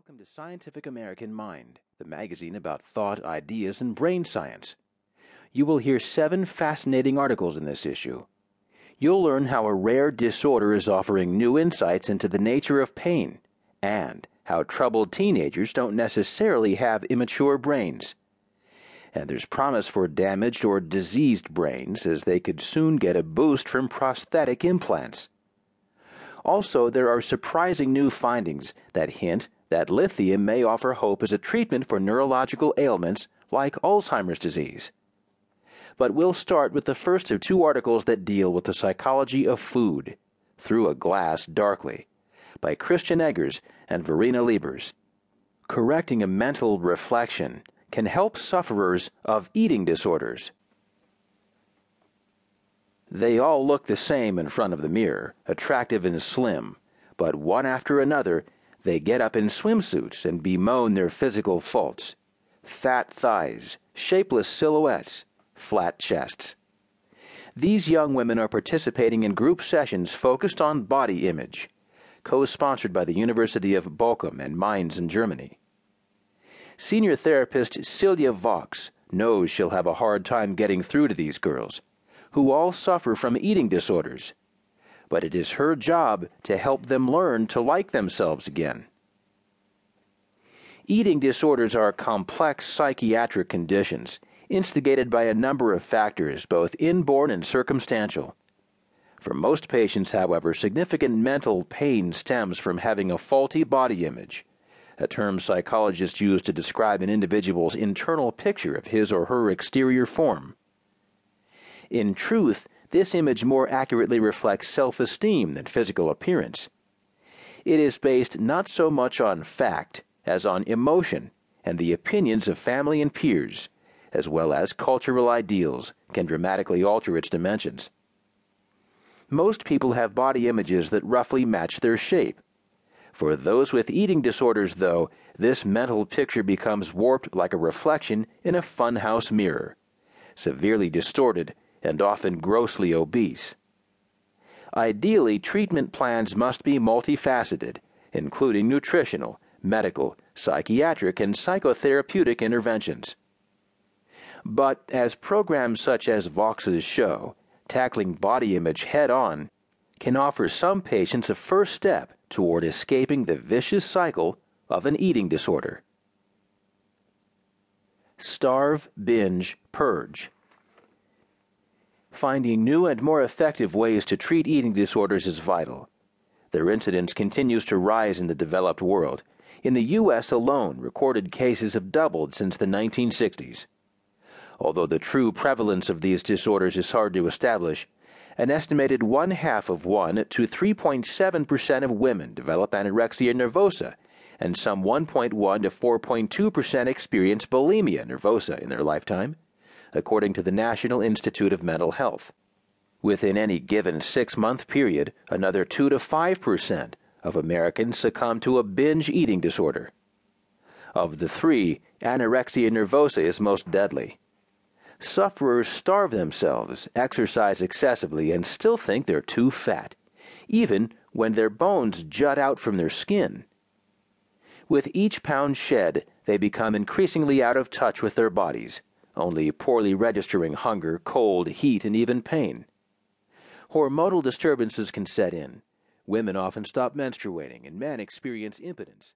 Welcome to Scientific American Mind, the magazine about thought, ideas, and brain science. You will hear seven fascinating articles in this issue. You'll learn how a rare disorder is offering new insights into the nature of pain, and how troubled teenagers don't necessarily have immature brains. And there's promise for damaged or diseased brains, as they could soon get a boost from prosthetic implants. Also, there are surprising new findings that hint that lithium may offer hope as a treatment for neurological ailments like Alzheimer's disease. But we'll start with the first of two articles that deal with the psychology of food, Through a Glass Darkly, by Christian Eggers and Verena Liebers. Correcting a mental reflection can help sufferers of eating disorders. They all look the same in front of the mirror, attractive and slim, but one after another, they get up in swimsuits and bemoan their physical faults fat thighs, shapeless silhouettes, flat chests. These young women are participating in group sessions focused on body image, co sponsored by the University of Bochum and Mainz in Germany. Senior therapist Silja Vocks knows she'll have a hard time getting through to these girls, who all suffer from eating disorders but it is her job to help them learn to like themselves again. Eating disorders are complex psychiatric conditions instigated by a number of factors, both inborn and circumstantial. For most patients, however, significant mental pain stems from having a faulty body image, a term psychologists use to describe an individual's internal picture of his or her exterior form. In truth, this image more accurately reflects self esteem than physical appearance. It is based not so much on fact as on emotion and the opinions of family and peers, as well as cultural ideals, can dramatically alter its dimensions. Most people have body images that roughly match their shape. For those with eating disorders, though, this mental picture becomes warped like a reflection in a funhouse mirror, severely distorted and often grossly obese. Ideally, treatment plans must be multifaceted, including nutritional, medical, psychiatric, and psychotherapeutic interventions. But as programs such as Vocks's show, tackling body image head on, can offer some patients a first step toward escaping the vicious cycle of an eating disorder. Starve, binge, purge. Finding new and more effective ways to treat eating disorders is vital. Their incidence continues to rise in the developed world. In the U.S. alone, recorded cases have doubled since the 1960s. Although the true prevalence of these disorders is hard to establish, an estimated one half of 1 to 3.7% of women develop anorexia nervosa, and some 1.1 to 4.2% experience bulimia nervosa in their lifetime according to the National Institute of Mental Health. Within any given six month period, another 2 to 5 percent of Americans succumb to a binge eating disorder. Of the three, anorexia nervosa is most deadly. Sufferers starve themselves, exercise excessively, and still think they're too fat, even when their bones jut out from their skin. With each pound shed, they become increasingly out of touch with their bodies only poorly registering hunger, cold, heat, and even pain. Hormonal disturbances can set in. Women often stop menstruating, and men experience impotence.